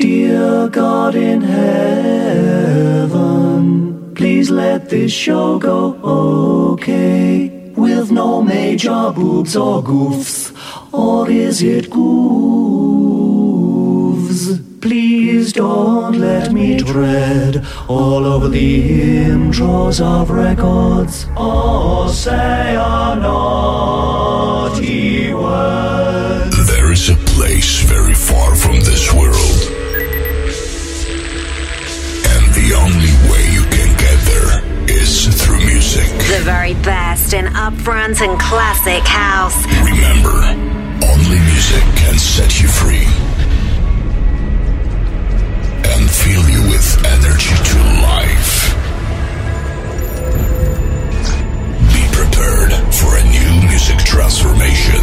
Dear God in heaven, please let this show go okay. With no major boobs or goofs, or is it grooves? Please don't let me tread all over the intros of records or say a naughty The very best in upfront and classic house. Remember, only music can set you free and fill you with energy to life. Be prepared for a new music transformation.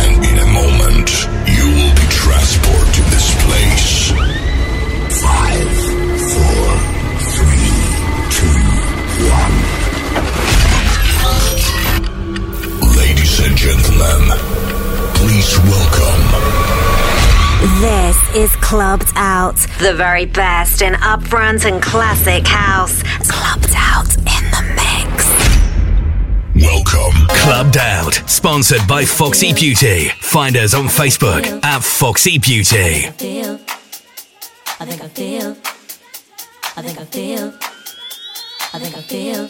And in a moment, you will be transported to this place. Five, Ladies and gentlemen, please welcome. This is Clubbed Out. The very best in upfront and classic house. Clubbed Out in the mix. Welcome. Clubbed Out, sponsored by Foxy Beauty. Find us on Facebook at Foxy Beauty. feel. I think I feel. I think I feel. I think I feel.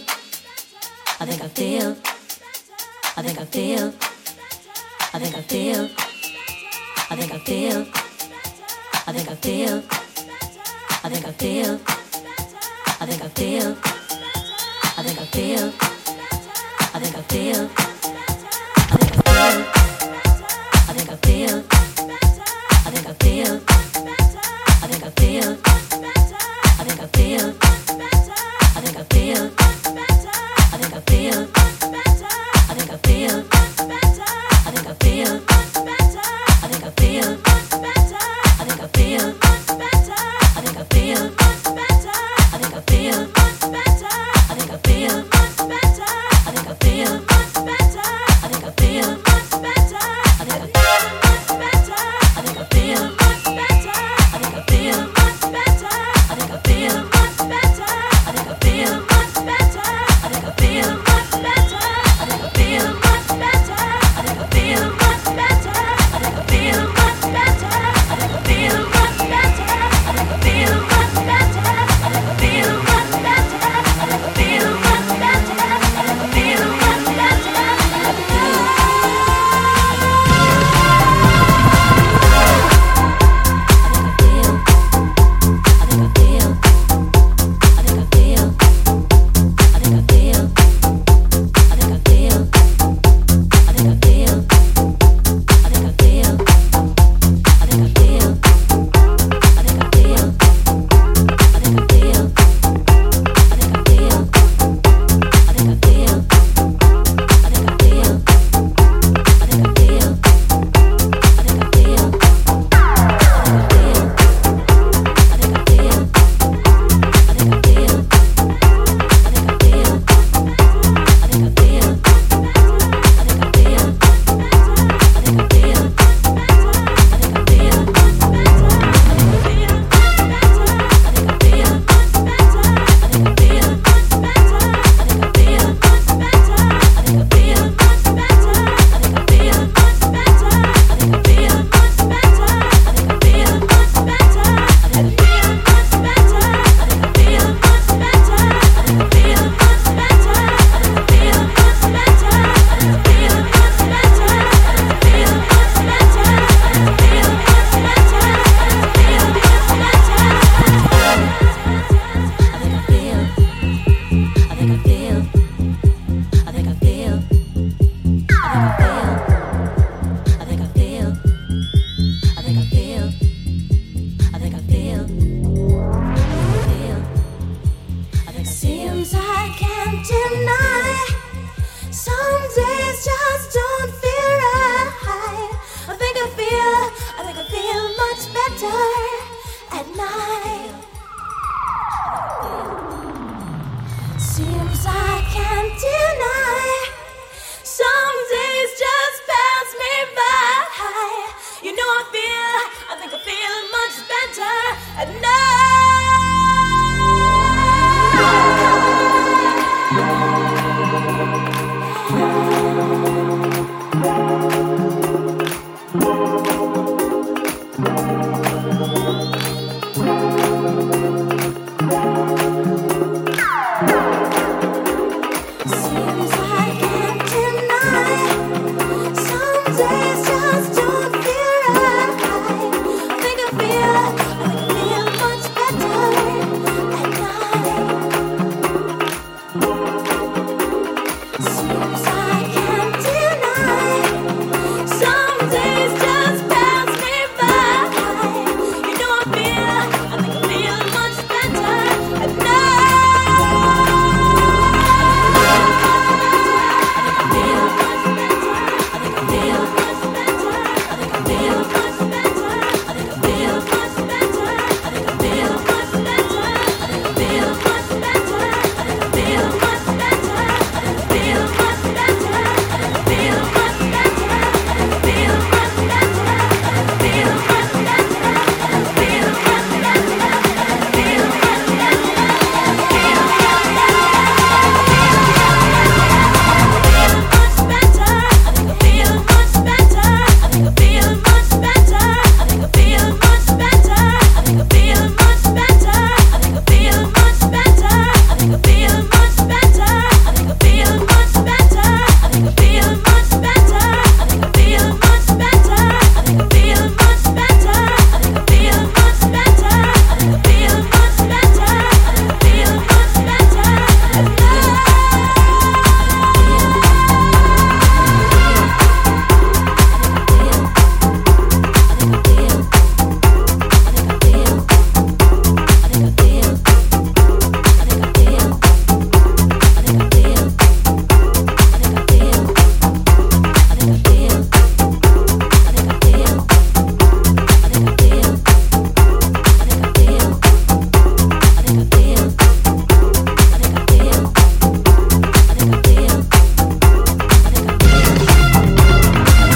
I think I feel. I think I feel. I think I feel. I think I feel. I think I feel. I think I feel. I think I feel. I think I feel. I think I feel. I think I feel. I think I feel. I think I feel. I think I feel. I think I feel. I think I feel. I think I feel.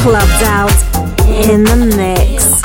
Clubbed Out in the mix.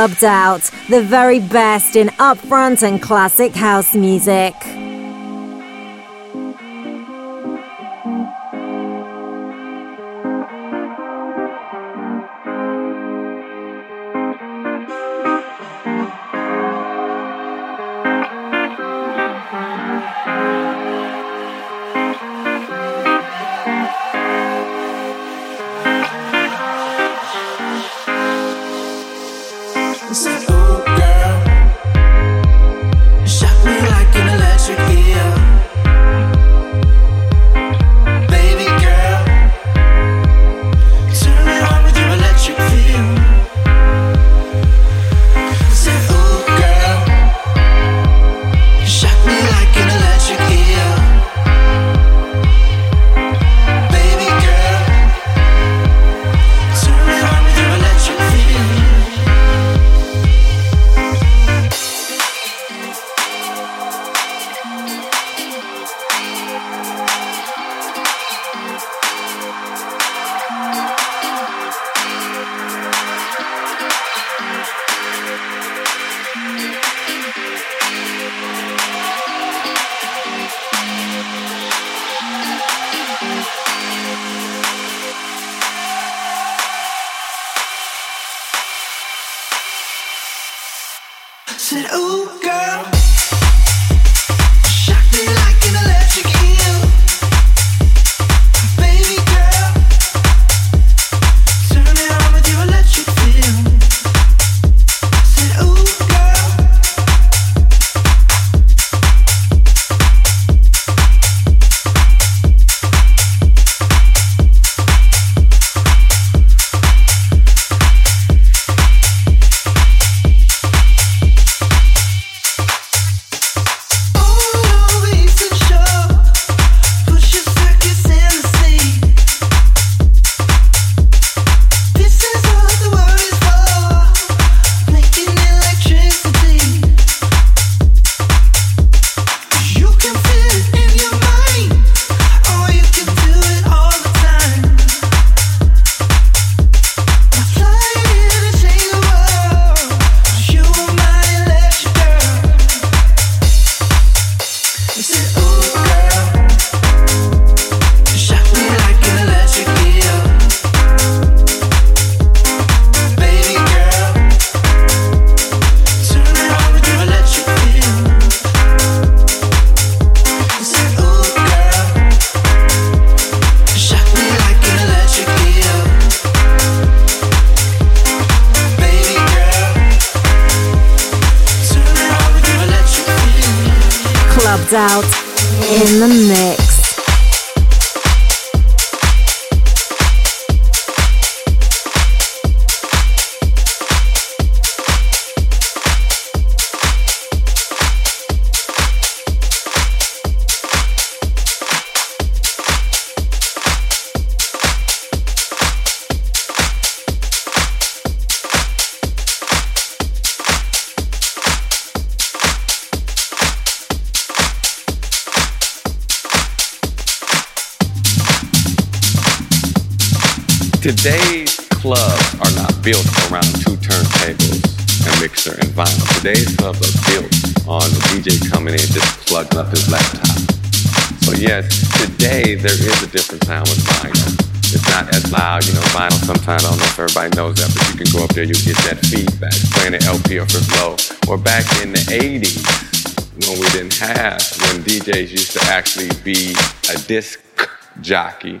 Clubbed Out, the very best in upfront and classic house music. Today's clubs are not built around two turntables, a mixer, and vinyl. Today's clubs are built on the DJ coming in just plugging up his laptop. So yes, today there is a different sound with vinyl. It's not as loud, you know, vinyl sometimes, I don't know if everybody knows that, but you can go up there, you get that feedback, playing an LP or for low. Or back in the 80s, when we didn't have, when DJs used to actually be a disc jockey,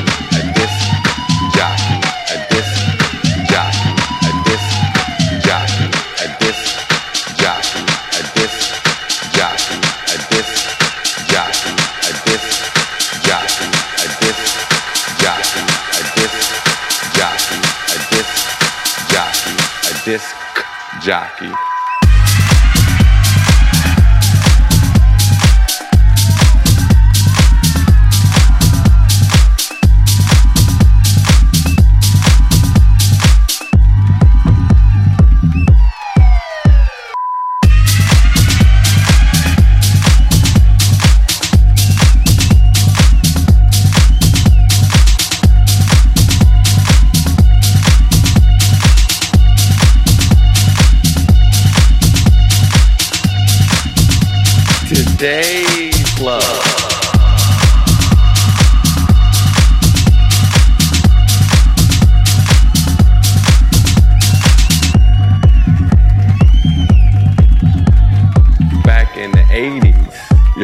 jockey.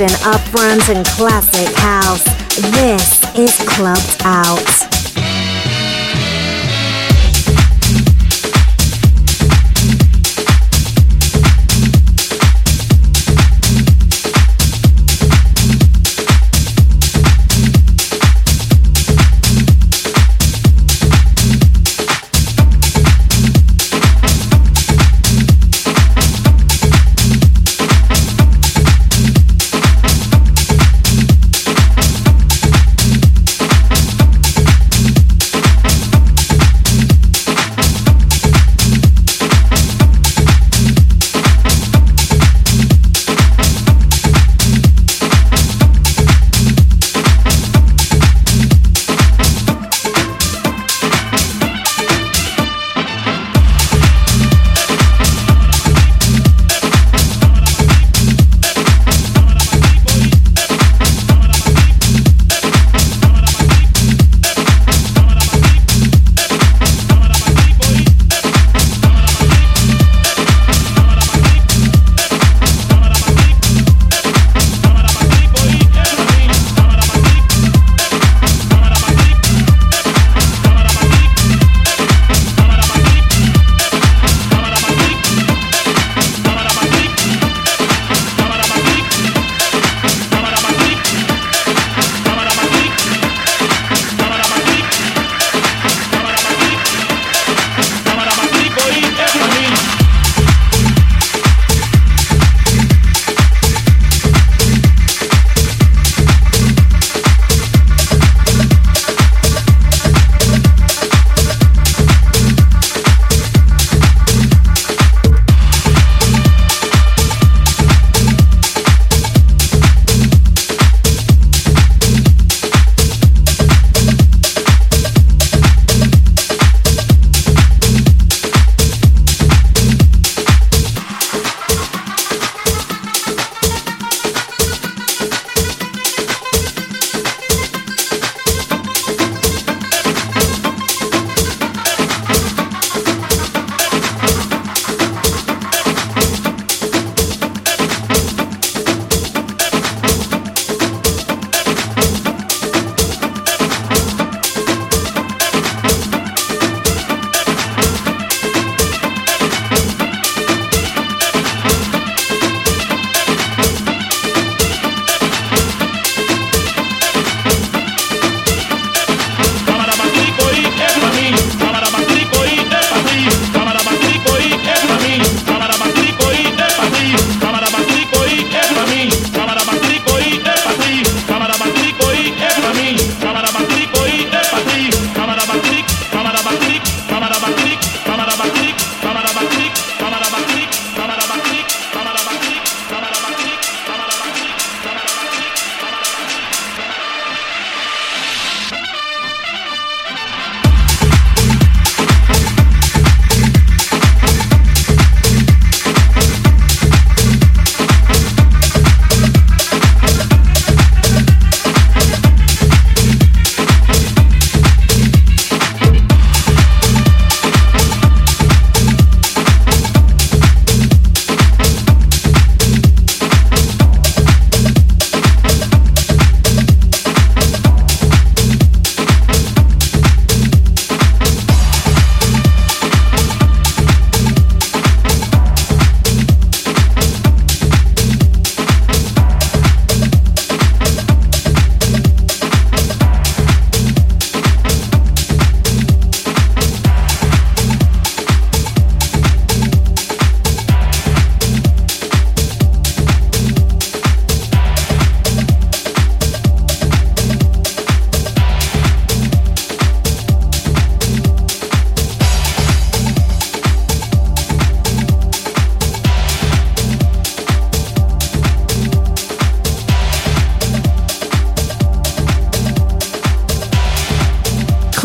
In upfront and classic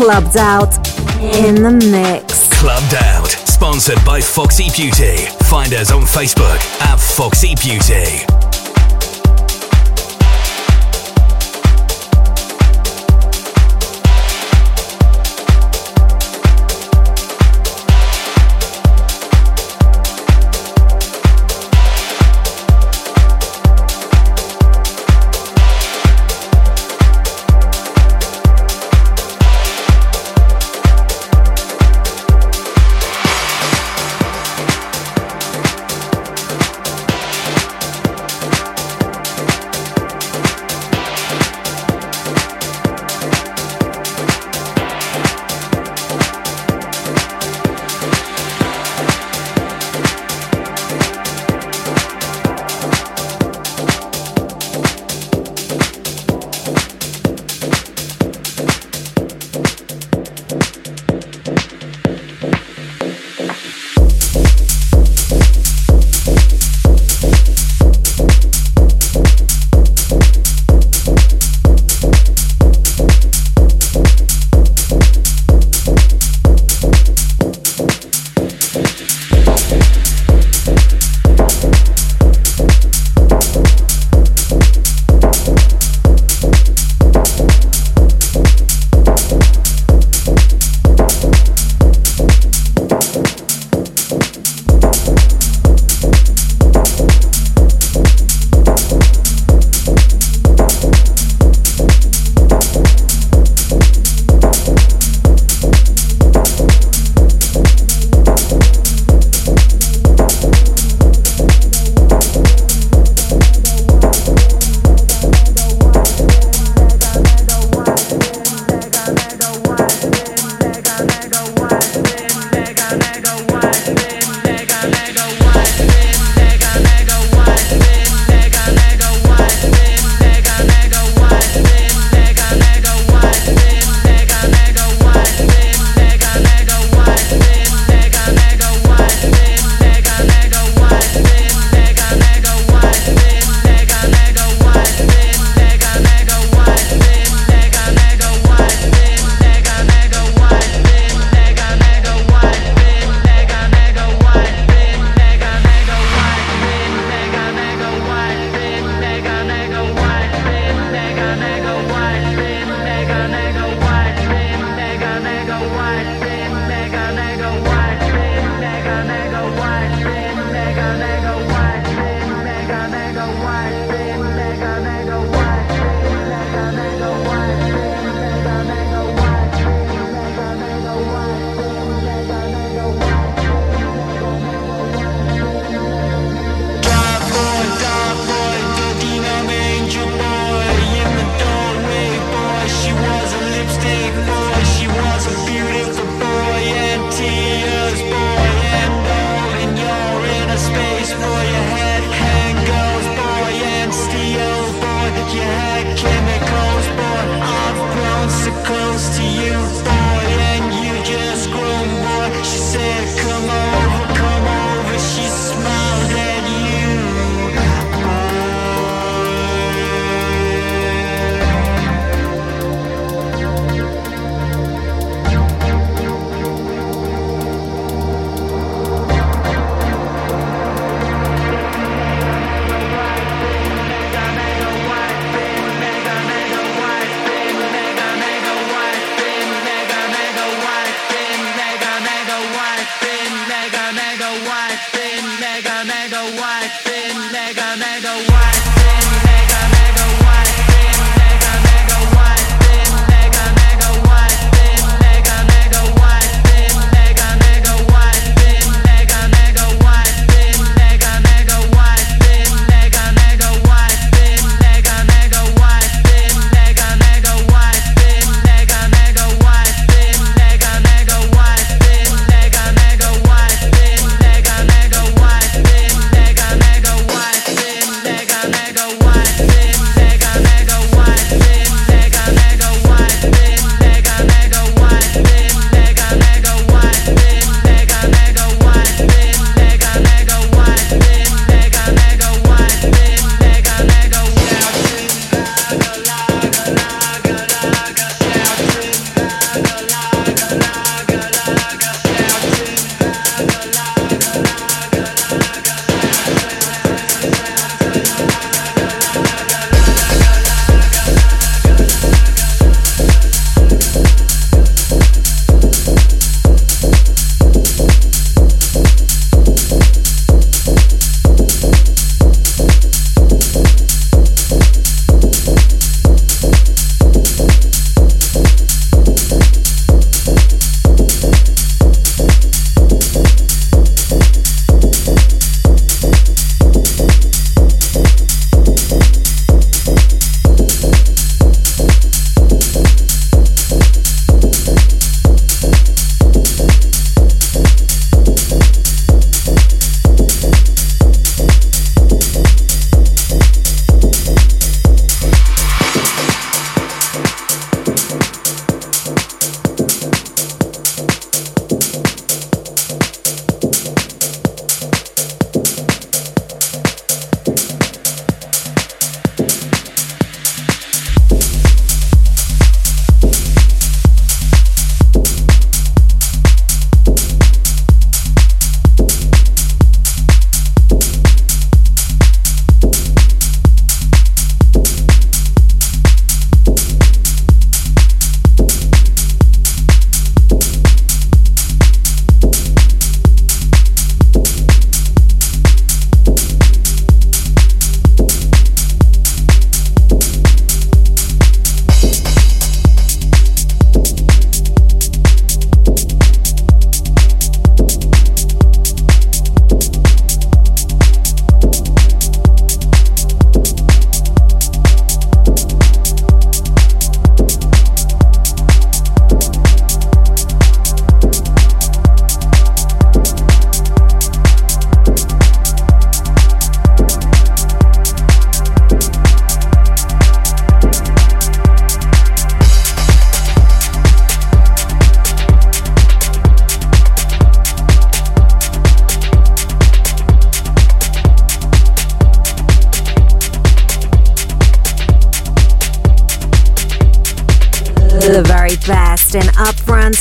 Clubbed Out in the mix. Clubbed Out, sponsored by Foxy Beauty. Find us on Facebook at Foxy Beauty.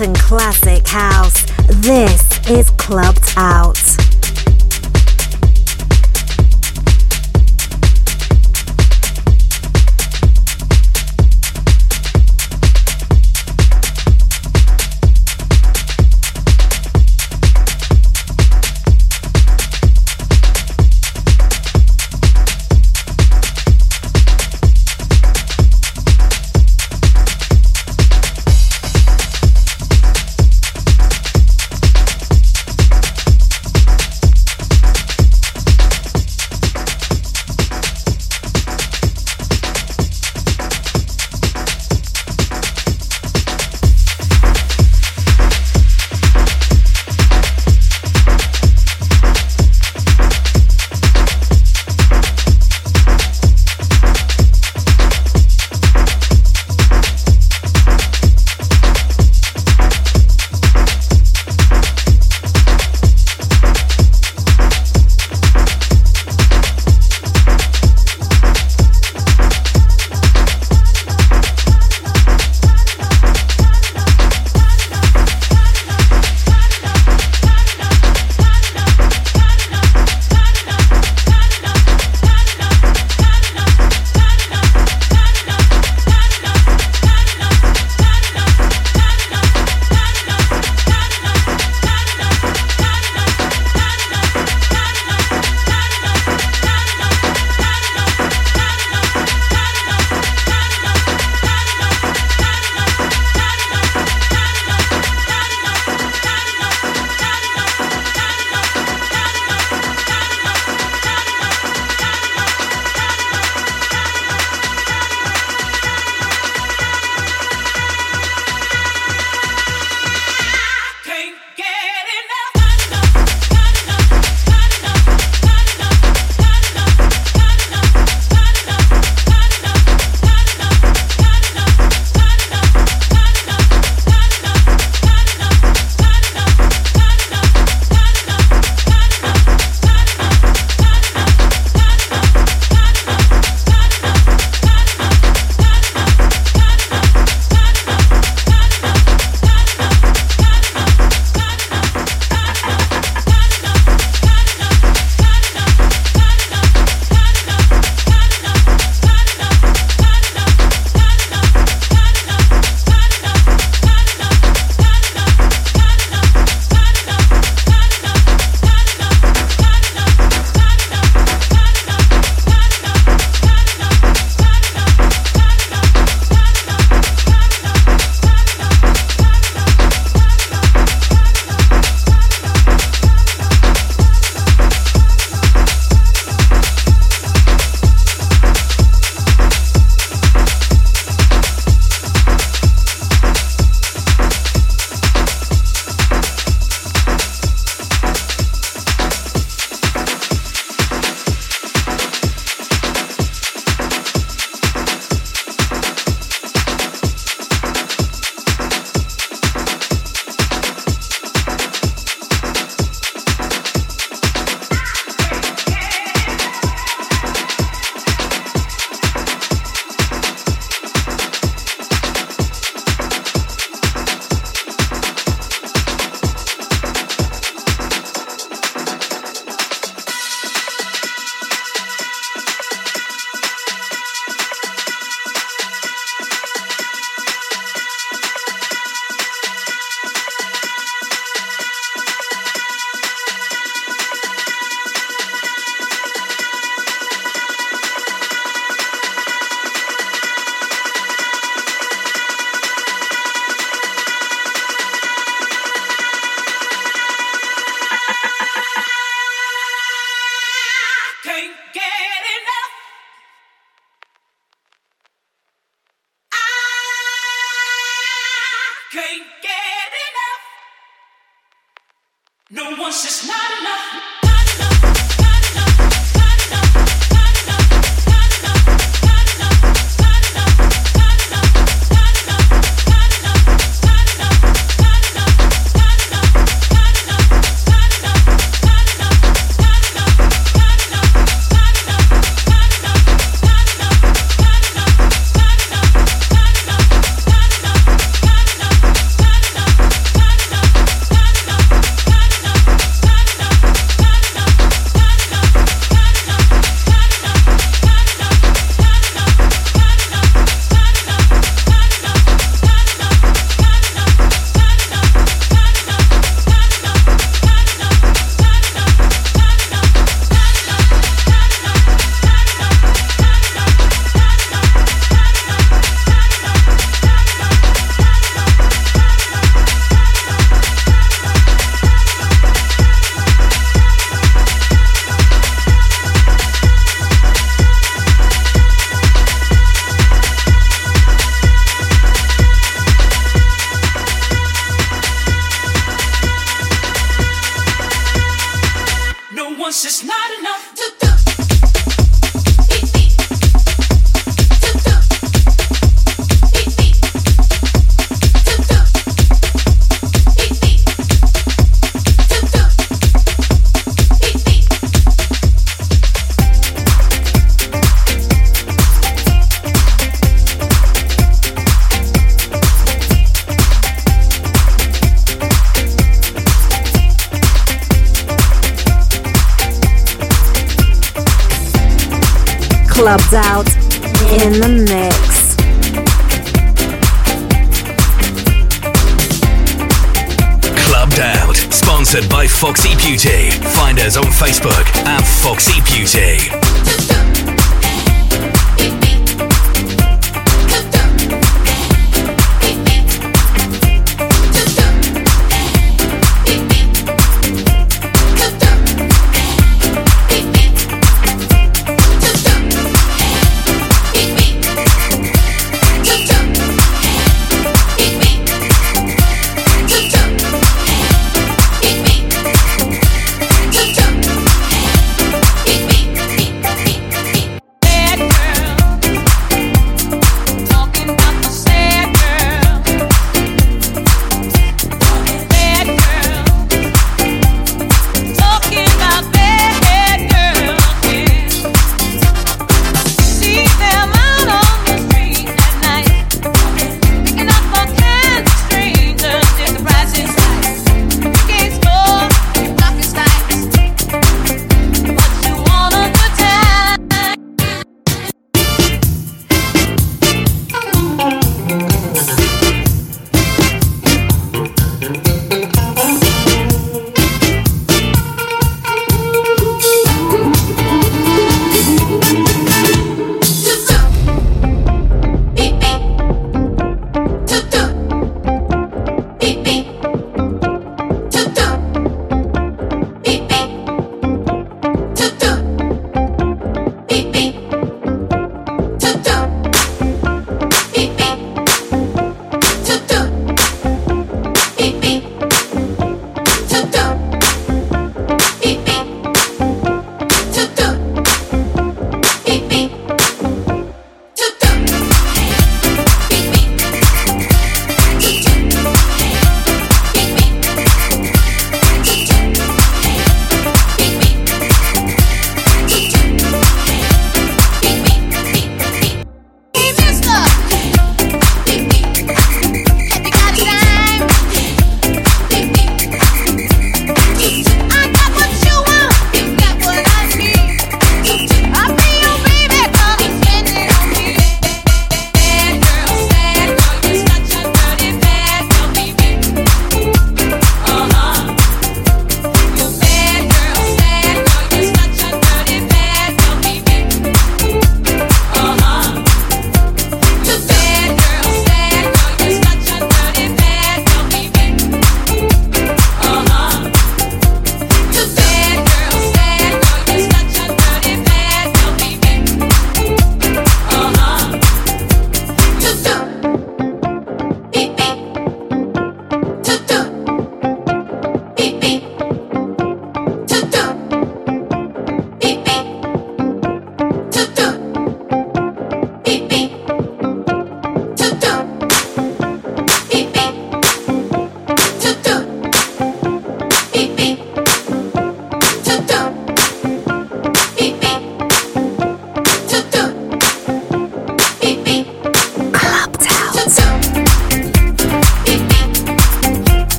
And classic house. This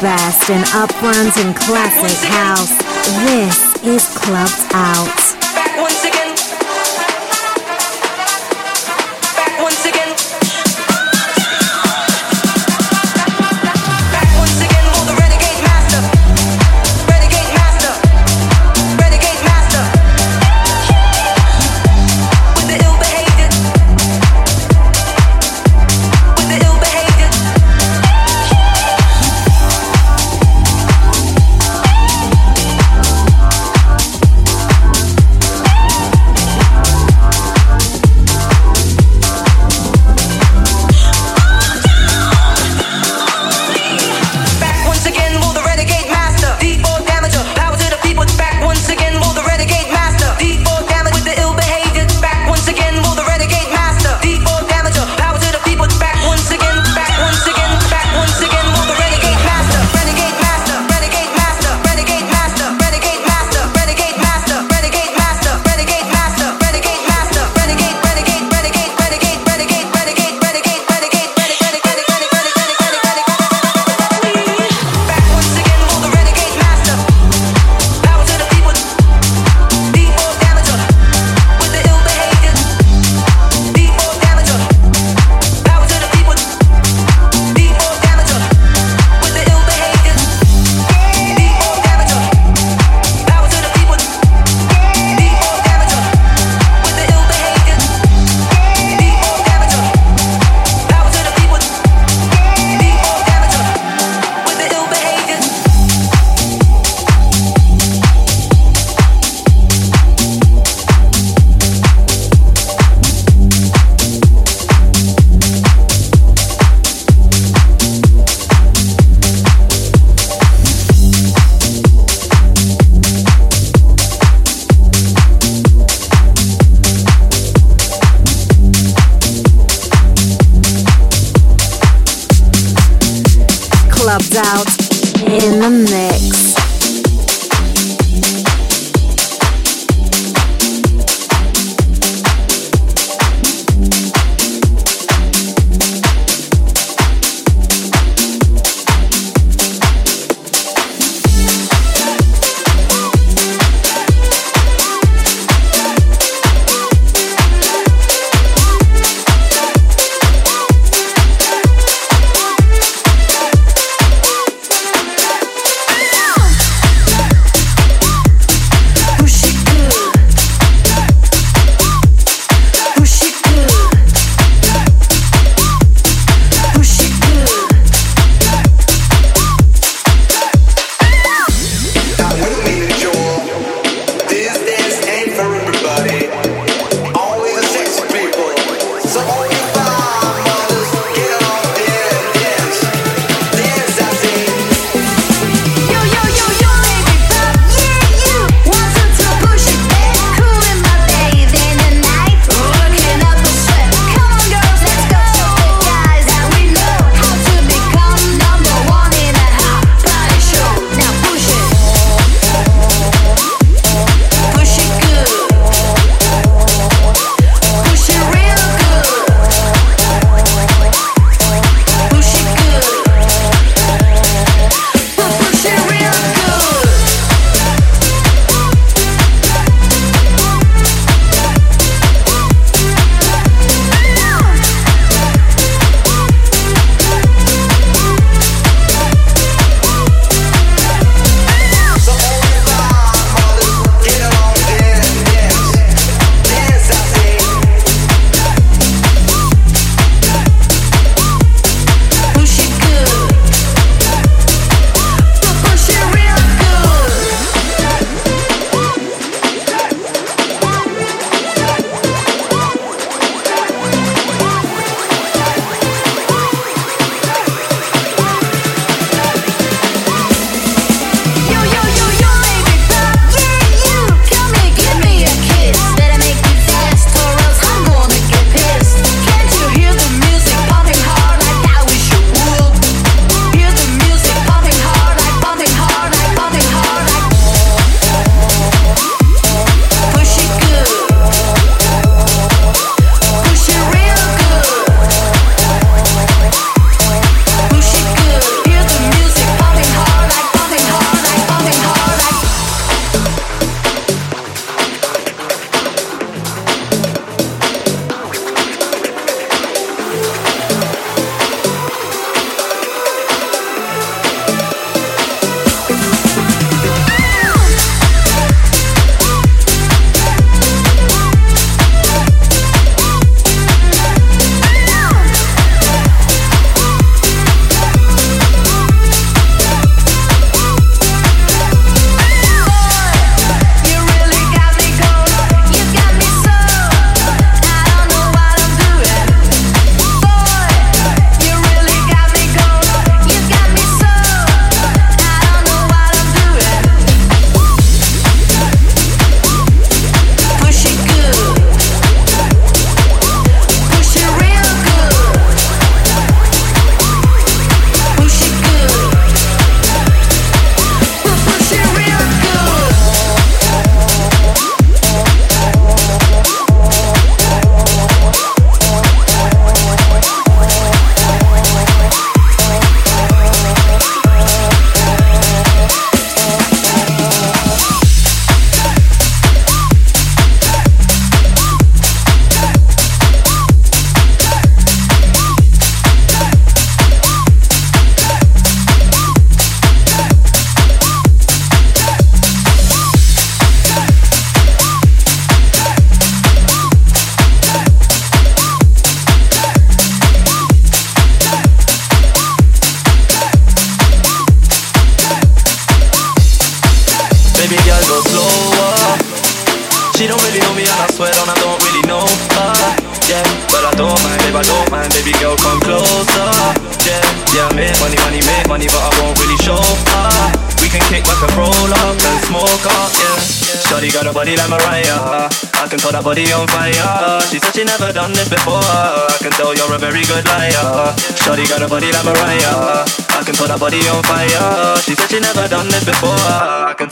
best in upfront and classic house. This is Clubbed Out.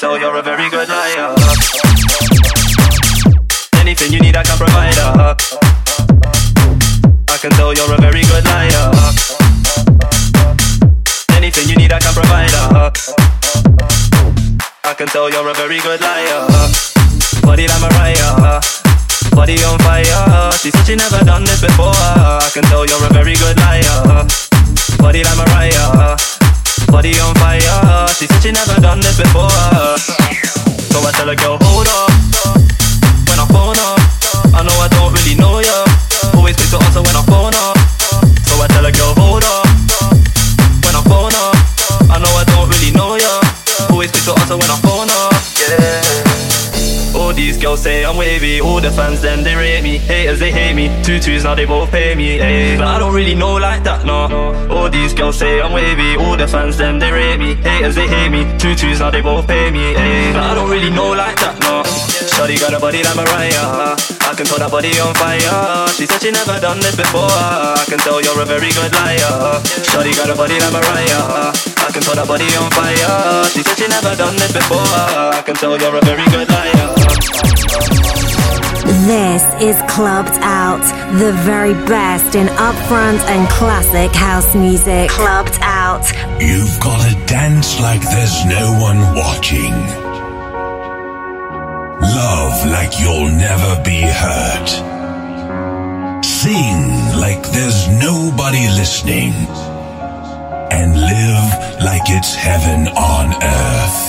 Tell you're a very good liar Anything you need, I can provide. Uh. I can tell you're a very good liar. Anything you need, I can provide. Uh. I can tell you're a very good liar. Body like Mariah, body on fire. She said she never done this before. I can tell you're a very good liar. Body like Mariah, body on fire. She said she never done this before. So I tell her, girl, hold up when I phone up. I know I don't really know ya. Always quick to answer when I phone up. So I tell a girl, hold up. When I phone up, I know I don't really know ya. Always quick to answer when I phone up. Girls say I'm wavy. All the fans then they rate me. Haters they hate me. Two twos now they both pay me. Hey, but I don't really know like that, no. All these girls say I'm wavy. All the fans then they rate me. Haters they hate me. Two twos now they both pay me. Hey, but I don't really know like that, no. Shawty got a body like Mariah I can tell that body on fire She said she never done this before I can tell you're a very good liar Shawty got a body like Mariah I can tell that body on fire She said she never done this before I can tell you're a very good liar This is Clubbed Out, the very best in upfront and classic house music. Clubbed Out. You've got to dance like there's no one watching. Love like you'll never be hurt. Sing like there's nobody listening. And live like it's heaven on earth.